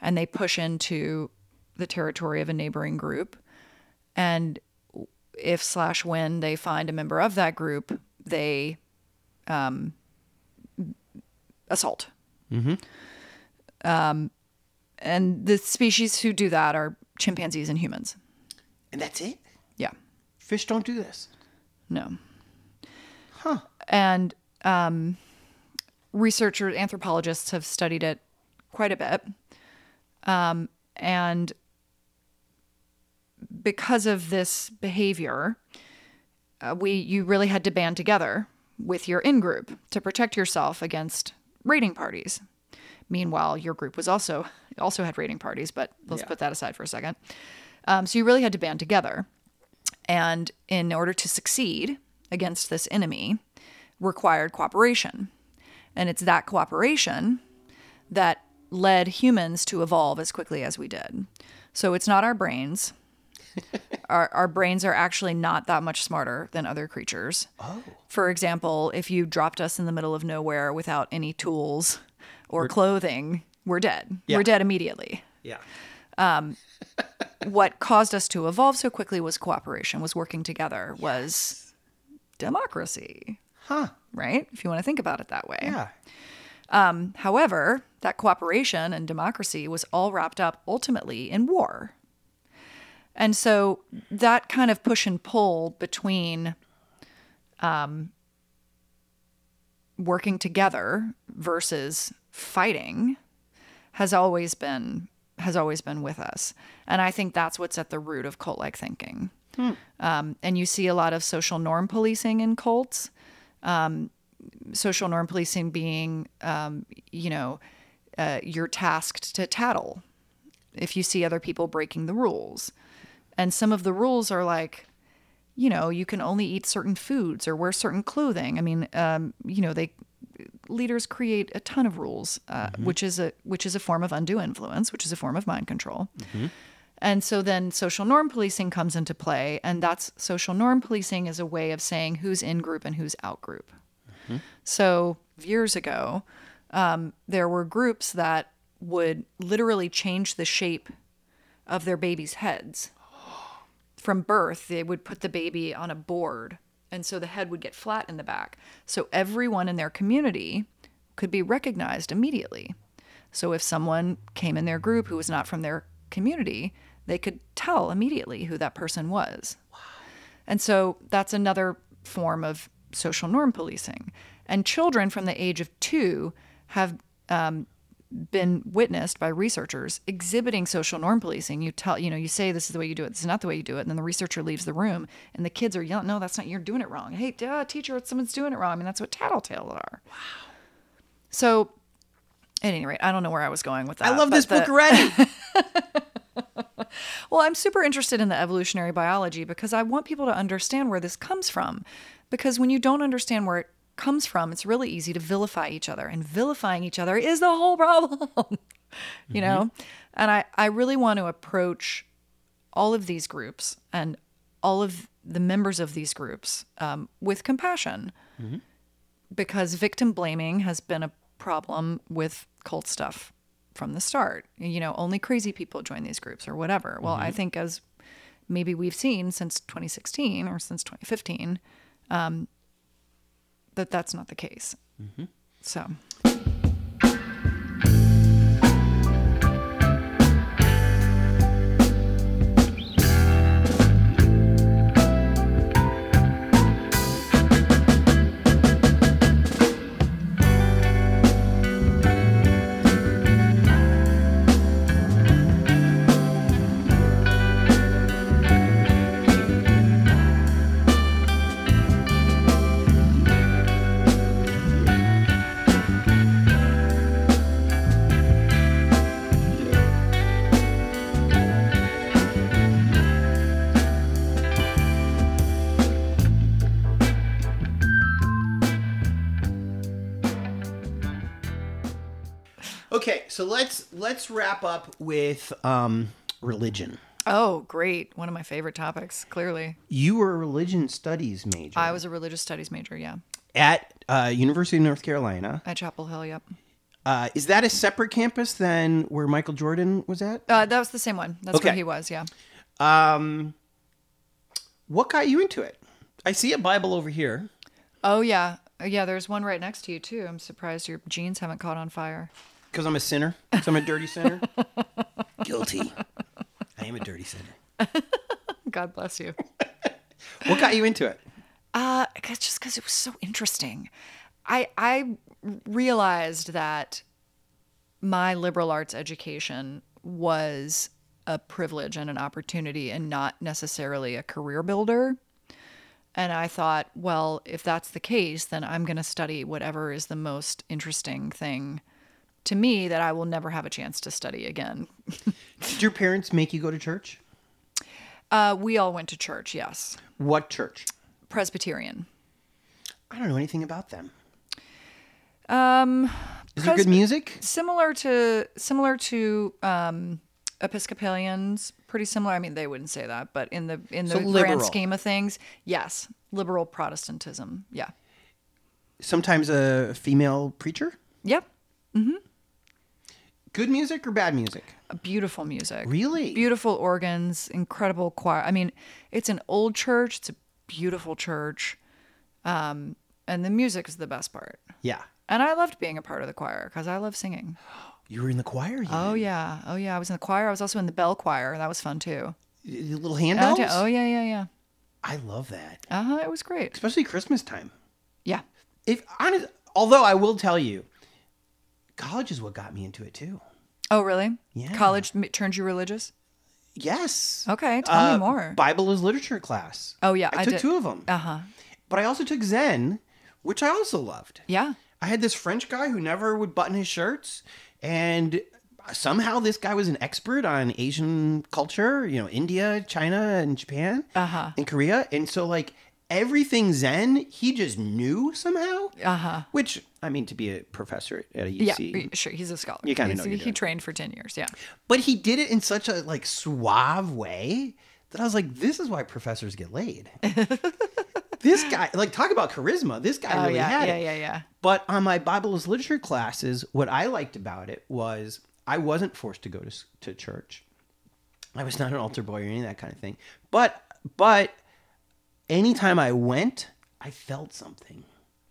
and they push into the territory of a neighboring group. And if slash when they find a member of that group, they um, assault. Um, and the species who do that are chimpanzees and humans. And that's it? Yeah. Fish don't do this. No. Huh. And um, researchers, anthropologists have studied it quite a bit. Um, and because of this behavior, uh, we you really had to band together with your in group to protect yourself against raiding parties. Meanwhile, your group was also also had raiding parties, but let's Yeah. put that aside for a second. Um, so you really had to band together, and in order to succeed against this enemy, required cooperation, and it's that cooperation that led humans to evolve as quickly as we did. So it's not our brains. our, our brains are actually not that much smarter than other creatures. Oh. For example, if you dropped us in the middle of nowhere without any tools or clothing, we're dead. Yeah. We're dead immediately. Yeah. Um, what caused us to evolve so quickly was cooperation, was working together, was democracy, Huh. right? If you want to think about it that way. Yeah. Um, however, that cooperation and democracy was all wrapped up ultimately in war. And so that kind of push and pull between um, working together versus fighting has always been has always been with us. And I think that's what's at the root of cult like thinking. Um, and you see a lot of social norm policing in cults social norm policing being, um, you know, uh, you're tasked to tattle if you see other people breaking the rules. And some of the rules are like, you know, you can only eat certain foods or wear certain clothing. I mean, um, you know, they leaders create a ton of rules, uh, which is a which is a form of undue influence, which is a form of mind control. And so then social norm policing comes into play, and that's social norm policing is a way of saying who's in group and who's out group. So years ago, um, there were groups that would literally change the shape of their babies' heads. From birth, they would put the baby on a board, and so the head would get flat in the back. So everyone in their community could be recognized immediately. So if someone came in their group who was not from their community, they could tell immediately who that person was. Wow. And so that's another form of social norm policing. And children from the age of two have um, been witnessed by researchers exhibiting social norm policing. You tell, you know, you say this is the way you do it. This is not the way you do it. And then the researcher leaves the room, and the kids are yelling, "No, that's not. You're doing it wrong. Hey, uh, teacher, someone's doing it wrong." I mean, that's what tattletales are. Wow. So, at any rate, I don't know where I was going with that. I love this the- book already. Well, I'm super interested in the evolutionary biology because I want people to understand where this comes from. Because when you don't understand where it comes from, it's really easy to vilify each other. And vilifying each other is the whole problem, you know? And I, I really want to approach all of these groups and all of the members of these groups um, with compassion because victim blaming has been a problem with cult stuff from the start. You know, only crazy people join these groups or whatever. Well, I think as maybe we've seen since 2016 or since 2015, um, that that's not the case. Mm-hmm. So. Okay, so let's let's wrap up with um, religion. Oh, great. One of my favorite topics, clearly. You were a religion studies major I was a religious studies major, yeah, at uh, University of North Carolina. at Chapel Hill, yep. Uh, is that a separate campus than where Michael Jordan was at? Uh, that was the same one. That's where he was, yeah. Um, what got you into it? I see a Bible over here. Oh, yeah. Yeah, there's one right next to you, too. I'm surprised your jeans haven't caught on fire. Because I'm a sinner. Because I'm a dirty sinner. Guilty. I am a dirty sinner. God bless you. What got you into it? Uh, 'cause- just because it was so interesting. I I realized that my liberal arts education was a privilege and an opportunity, and not necessarily a career builder. And I thought, well, if that's the case, then I'm going to study whatever is the most interesting thing to me that I will never have a chance to study again. Did your parents make you go to church? Uh, we all went to church, yes. What church? Presbyterian. I don't know anything about them. Um, Is there good music? similar to similar to um, Episcopalians, pretty similar. I mean, they wouldn't say that, but in the in the So grand scheme of things, yes, liberal Protestantism. Yeah. Sometimes a female preacher? Yep. Good music or bad music? Beautiful music. Really? Beautiful organs, incredible choir. I mean, it's an old church. It's a beautiful church, um, and the music is the best part. Yeah. And I loved being a part of the choir because I love singing. You were in the choir? You Oh yeah, oh yeah. I was in the choir. I was also in the bell choir. That was fun too. The little yeah, oh, yeah, yeah, yeah. I love that. Uh huh. It was great. Especially Christmas time. Yeah. If honest, although I will tell you, college is what got me into it too. Oh really? Yeah. College m- turned you religious? Yes. Okay, tell Uh, me more. Bible is literature class. Oh yeah, I, I took did. two of them. Uh huh. But I also took Zen, which I also loved. Yeah. I had this French guy who never would button his shirts, and somehow this guy was an expert on Asian culture, you know, India, China, and Japan, Uh-huh. and Korea. And so, like, everything Zen, he just knew somehow. Uh huh. Which, I mean, to be a professor at a UC, y- Sure. He's a scholar. You kinda know you're He doing. trained for ten years. Yeah. but he did it in such a like suave way that I was like, this is why professors get laid. this guy, like, talk about charisma. This guy Oh really yeah. had Yeah. it. Yeah. Yeah. Yeah. But on my Bible as literature classes, what I liked about it was I wasn't forced to go to to church. I was not an altar boy or any of that kind of thing. But but anytime I went, I felt something.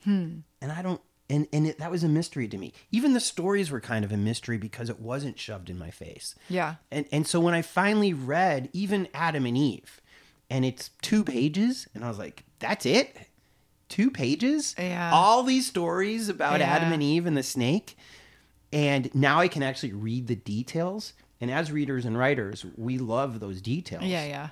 And I don't and and it, that was a mystery to me. Even the stories were kind of a mystery because it wasn't shoved in my face. Yeah. And and so when I finally read even Adam and Eve, and it's two pages, and I was like, that's it? Two pages? Yeah. All these stories about Adam and Eve and the snake. And now I can actually read the details. And as readers and writers, we love those details. Yeah, yeah.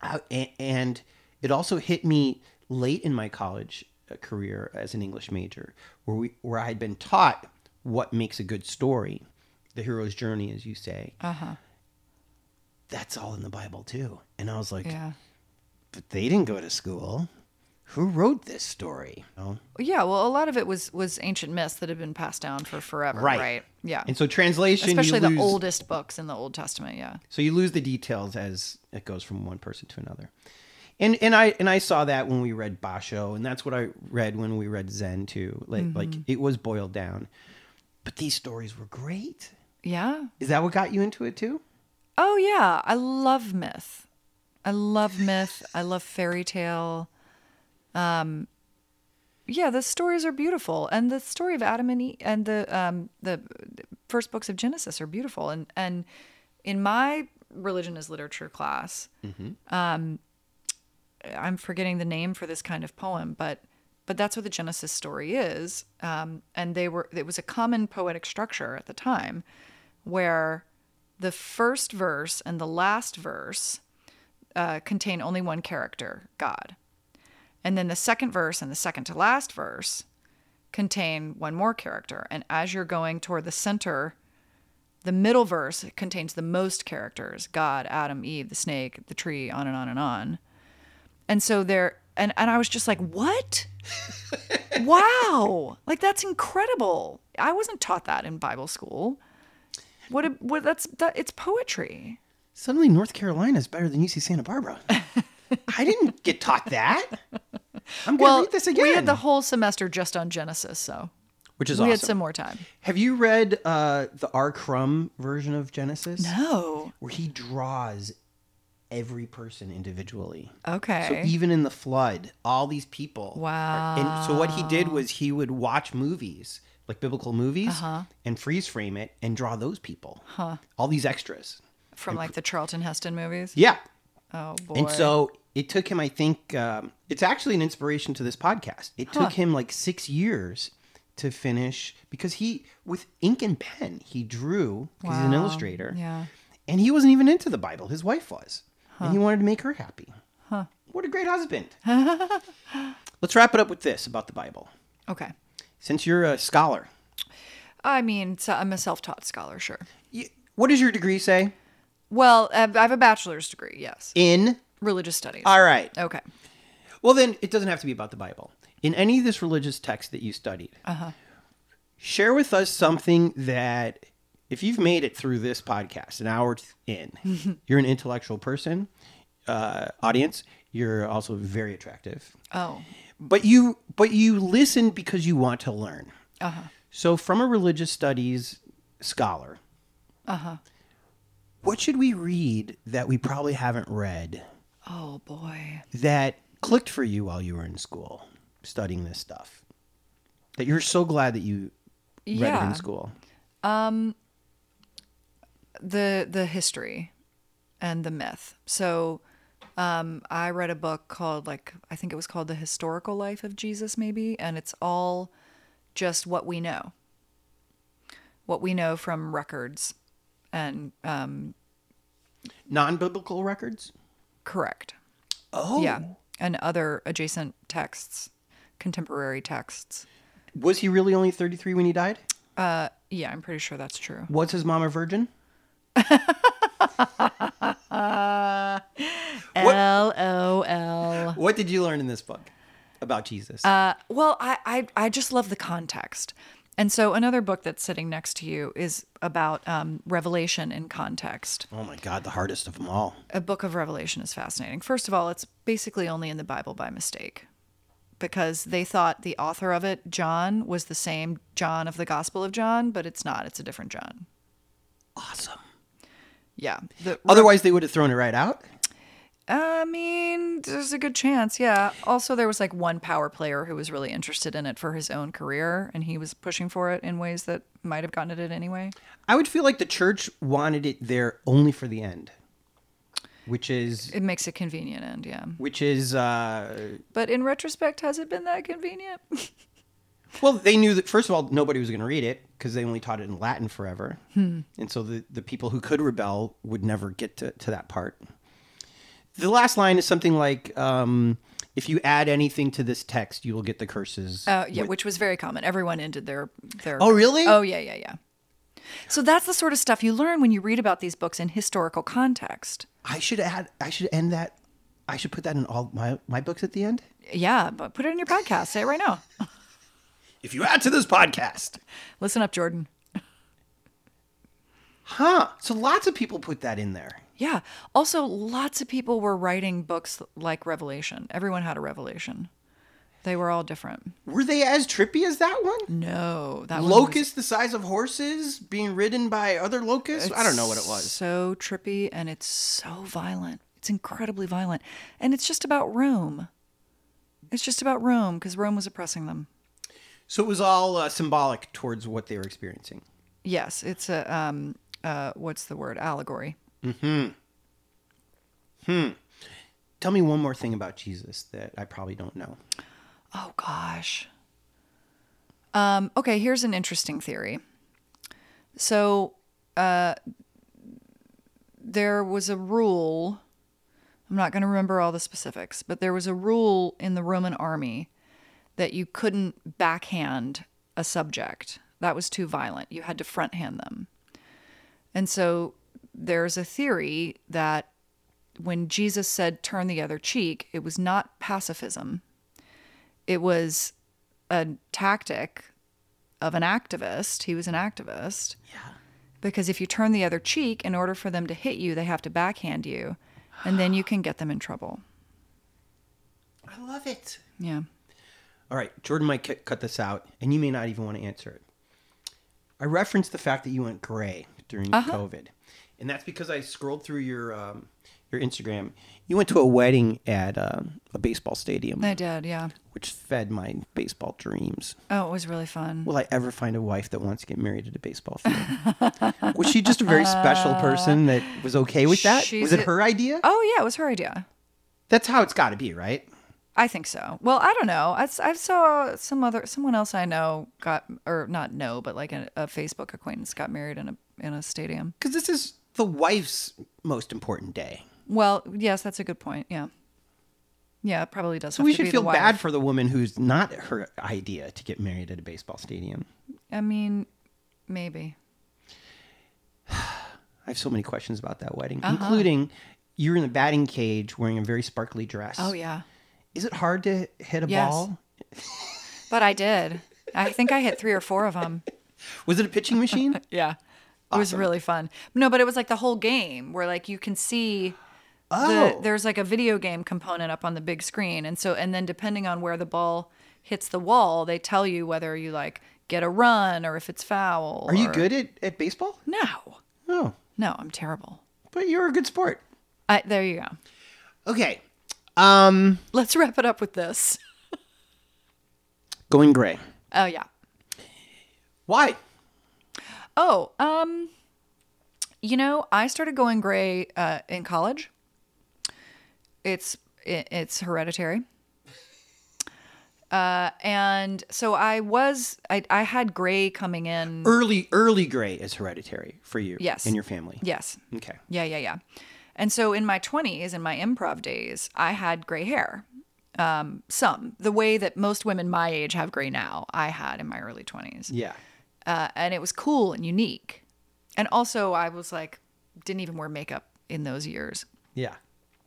Uh, a- and it also hit me late in my college uh, career as an English major, where we where I had been taught what makes a good story, the hero's journey, as you say. Uh huh. That's all in the Bible too. And I was like, Yeah. but they didn't go to school. Who wrote this story? Know? Yeah, well, a lot of it was was ancient myths that had been passed down for forever, Right. right? Yeah. And so translation, Especially the lose- oldest books in the Old Testament, yeah. So you lose the details as it goes from one person to another. And and I and I saw that when we read Basho, and that's what I read when we read Zen too. Like Mm-hmm. like it was boiled down. But these stories were great. Yeah. Is that what got you into it too? Oh yeah, I love myth. I love myth. I love fairy tale. Um yeah, the stories are beautiful and the story of Adam and Eve and the um the first books of Genesis are beautiful and and in my religion as literature class um I'm forgetting the name for this kind of poem, but but that's what the Genesis story is. Um, and they were it was a common poetic structure at the time, where the first verse and the last verse uh, contain only one character, God, and then the second verse and the second to last verse contain one more character. And as you're going toward the center, the middle verse contains the most characters: God, Adam, Eve, the snake, the tree, on and on and on. And so there and and I was just like, "What? wow. Like that's incredible. I wasn't taught that in Bible school. What a, what that's that it's poetry. Suddenly North Carolina is better than UC Santa Barbara. I didn't get taught that. I'm gonna Well, read this again. we had the whole semester just on Genesis, so which is awesome. we awesome. had some more time. Have you read uh, the R. Crumb version of Genesis? No. Where he draws every person individually. Okay. So even in the flood, all these people. are- and so what he did was he would watch movies, like biblical movies, Uh-huh. and freeze frame it and draw those people. Huh. All these extras. From like the Charlton Heston movies. Yeah. Oh boy. And so it took him, I think, um, it's actually an inspiration to this podcast. It took him like six years to finish because he, with ink and pen, he drew, because he's an illustrator. Yeah. And he wasn't even into the Bible. His wife was. And he wanted to make her happy. Huh. What a great husband. Let's wrap it up with this about the Bible. Okay. Since you're a scholar, I mean, so I'm a self-taught scholar, sure. you, what does your degree say? Well, I have I have a bachelor's degree, yes. In. Religious studies. All right. Okay. Well, then it doesn't have to be about the Bible. In any of this religious text that you studied, uh-huh. share with us something that, if you've made it through this podcast, an hour in, you're an intellectual person, uh, audience. You're also very attractive, Oh. but you but you listen because you want to learn. Uh huh. So, from a religious studies scholar, uh huh. what should we read that we probably haven't read? Oh boy. that clicked for you while you were in school studying this stuff that you're so glad that you read it in school the the history and the myth. So um, I read a book called like I think it was called The Historical Life of Jesus maybe and it's all just what we know. What we know from records and um, non-biblical records correct. oh Yeah. And other adjacent texts, contemporary texts. was he really only 33 when he died Uh yeah, I'm pretty sure that's true. was his mom a virgin L O L. what did you learn in this book about jesus Uh, well, I, I I just love the context, and so another book that's sitting next to you is about um, Revelation in context. oh my god the hardest of them all A book of Revelation is fascinating. First of all, it's basically only in the Bible by mistake, because they thought the author of it, John, was the same John of the Gospel of John, but it's not. It's a different John. Awesome. Yeah. The, Otherwise, they would have thrown it right out. I mean, there's a good chance. Yeah. Also, there was like one power player who was really interested in it for his own career, and he was pushing for it in ways that might have gotten it anyway. I would feel like the church wanted it there only for the end, which is It makes a convenient end, yeah. which is uh, But in retrospect, has it been that convenient? well, they knew that first of all nobody was going to read it because they only taught it in Latin forever, and so the the people who could rebel would never get to to that part. The last line is something like. Um, if you add anything to this text, you will get the curses. Uh, yeah, which was very common. Everyone ended their their. Oh, really? Oh, yeah, yeah, yeah. So that's the sort of stuff you learn when you read about these books in historical context. I should add. I should end that. I should put that in all my my books at the end. Yeah, but put it in your podcast. Say it right now. If you add to this podcast, Listen up, Jordan. huh? So lots of people put that in there. Yeah. Also, lots of people were writing books like Revelation. Everyone had a revelation. They were all different. Were they as trippy as that one? No, that one was the size of horses being ridden by other locusts? I don't know what it was. So trippy and it's so violent. It's incredibly violent. And it's just about Rome. It's just about Rome because Rome was oppressing them. So it was all uh, symbolic towards what they were experiencing. Yes, it's a um uh what's the word? Allegory. Hmm. Hmm. Tell me one more thing about Jesus that I probably don't know. Oh gosh. Um, okay, here's an interesting theory. So, uh, there was a rule. I'm not going to remember all the specifics, but there was a rule in the Roman army that you couldn't backhand a subject. That was too violent. You had to fronthand them. And so there's a theory that when Jesus said turn the other cheek, it was not pacifism it was a tactic of an activist. He was an activist. Yeah. Because if you turn the other cheek, in order for them to hit you, they have to backhand you, and then you can get them in trouble. I love it. Yeah. All right, Jordan might cu- cut this out, and you may not even want to answer it. I referenced the fact that you went gray during COVID, and that's because I scrolled through your um, your Instagram. You went to a wedding at um, a baseball stadium, I did, yeah. which fed my baseball dreams. Oh, it was really fun. Will I ever find a wife that wants to get married at a baseball field? was she just a very special person that was okay with that? Was it her idea? Oh, yeah, it was her idea. That's how it's got to be, right? I think so. Well, I don't know. I, I saw some other someone else I know got or not know, but like a, a Facebook acquaintance got married in a in a stadium. Because this is the wife's most important day. Well, yes, that's a good point. Yeah. Yeah, it probably does. So we should feel bad for the woman who's not her idea to get married at a baseball stadium. I mean, maybe. I have so many questions about that wedding, Uh-huh. including you're in the batting cage wearing a very sparkly dress. Oh yeah. Is it hard to hit a Yes. ball? But I did. I think I hit three or four of them. Was it a pitching machine? Yeah. It was really fun. No, but it was like the whole game where like you can see Oh. the there's like a video game component up on the big screen. And so and then depending on where the ball hits the wall, they tell you whether you like get a run or if it's foul. Are you good at, at baseball? No. Oh, No, I'm terrible. but you're a good sport. I, there you go. Okay. Um, Let's wrap it up with this. going gray. Oh yeah. Why? Oh, um, you know, I started going gray uh, in college. It's it, it's hereditary. Uh, and so I was I, I had gray coming in. Early, early gray is hereditary for you. Yes. And your family. Yes. Okay. Yeah, yeah, yeah. And so in my 20s, in my improv days, I had gray hair. Um, some, the way that most women my age have gray now, I had in my early 20s. Yeah. uh, and it was cool and unique. And also, I was like, didn't even wear makeup in those years. Yeah.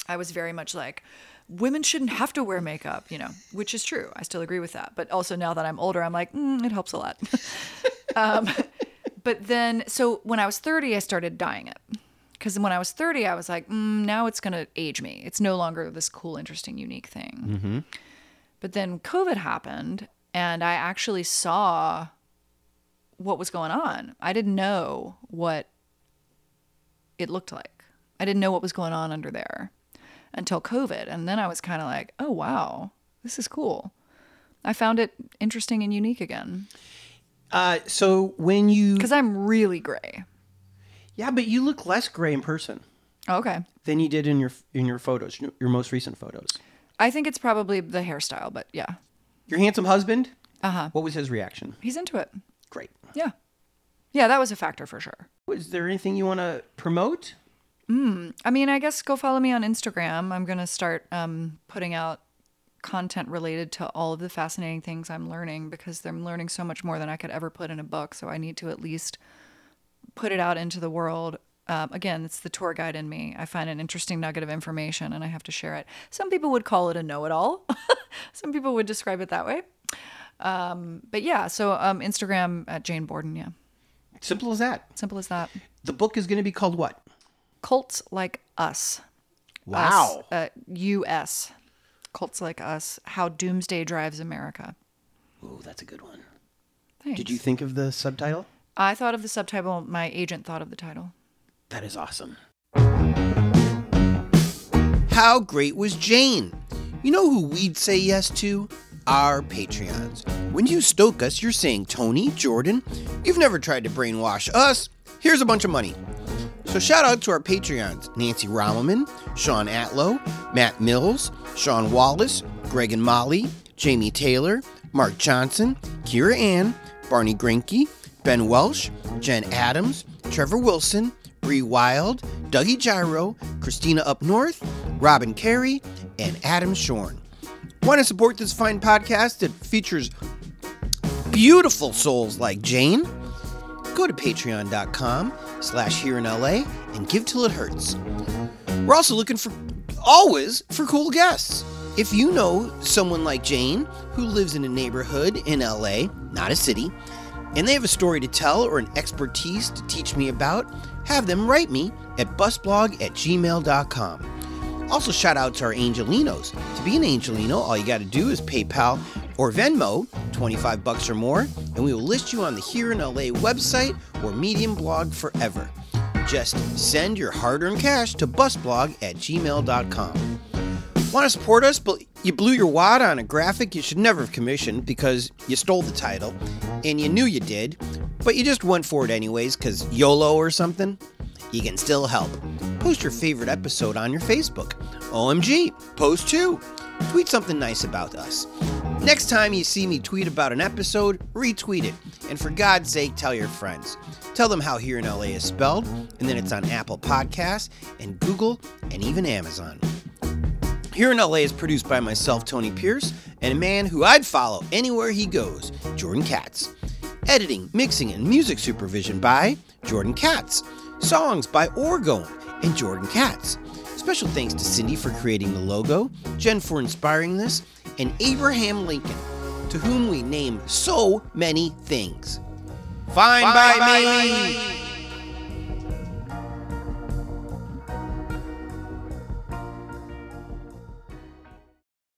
I was very much like, women shouldn't have to wear makeup, you know, which is true. I still agree with that. But also now that I'm older, I'm like, mm, it helps a lot. um, but then, so when I was 30, I started dyeing it. Because when I was 30, I was like, mm, now it's going to age me. It's no longer this cool, interesting, unique thing. But then COVID happened, and I actually saw what was going on. I didn't know what it looked like. I didn't know what was going on under there until COVID. And then I was kind of like, oh, wow, this is cool. I found it interesting and unique again Uh, so when you, because I'm really gray. Yeah, but you look less gray in person Okay. than you did in your in your photos, your most recent photos. I think it's probably the hairstyle, but yeah. Your handsome husband. Uh huh. What was his reaction? He's into it. Great. Yeah. Yeah, that was a factor for sure. Was there anything you want to promote? I mean, I guess go follow me on Instagram. I'm going to start um, putting out content related to all of the fascinating things I'm learning because I'm learning so much more than I could ever put in a book. So I need to at least put it out into the world. Um, again, it's the tour guide in me. I find an interesting nugget of information and I have to share it. Some people would call it a know it all, some people would describe it that way. Um, but yeah, so um, Instagram at Jane Borden. Yeah, Simple as that. simple as that. The book is going to be called what? Cults like us. Wow. Us, uh, U.S. Cults like us. How doomsday drives America. Oh, that's a good one. Thanks. Did you think of the subtitle? I thought of the subtitle. My agent thought of the title. That is awesome. How great was Jane? You know who we'd say yes to? Our Patreons. When you stoke us, you're saying, Tony, Jordan, you've never tried to brainwash us. Here's a bunch of money. So shout out to our Patreons Nancy Rommelmann, Sean Atlow, Matt Mills, Sean Wallace, Greg and Molly, Jamie Taylor, Mark Johnson, Kira Ann, Barney Grinke, Ben Welsh, Jen Adams, Trevor Wilson, Bree Wild, Dougie Gyro, Christina Up North, Robin Carey, and Adam Shorn. Want to support this fine podcast that features beautiful souls like Jane? Go to patreon.com slash here in LA and give till it hurts. We're also looking for always for cool guests. If you know someone like Jane who lives in a neighborhood in LA, not a city, and they have a story to tell or an expertise to teach me about, have them write me at busblog at gmail.com. Also, shout out to our Angelinos. To be an Angelino, all you got to do is PayPal or Venmo, 25 bucks or more, and we will list you on the Here in LA website or Medium blog forever. Just send your hard earned cash to busblog at gmail.com. Want to support us, but you blew your wad on a graphic you should never have commissioned because you stole the title, and you knew you did, but you just went for it anyways because YOLO or something? You can still help. Post your favorite episode on your Facebook. OMG, post too. Tweet something nice about us. Next time you see me tweet about an episode, retweet it. And for God's sake, tell your friends. Tell them how Here in LA is spelled, and then it's on Apple Podcasts and Google and even Amazon. Here in LA is produced by myself, Tony Pierce, and a man who I'd follow anywhere he goes, Jordan Katz. Editing, mixing, and music supervision by Jordan Katz. Songs by Orgone and Jordan Katz. Special thanks to Cindy for creating the logo, Jen for inspiring this, and Abraham Lincoln, to whom we name so many things. Fine, by, me.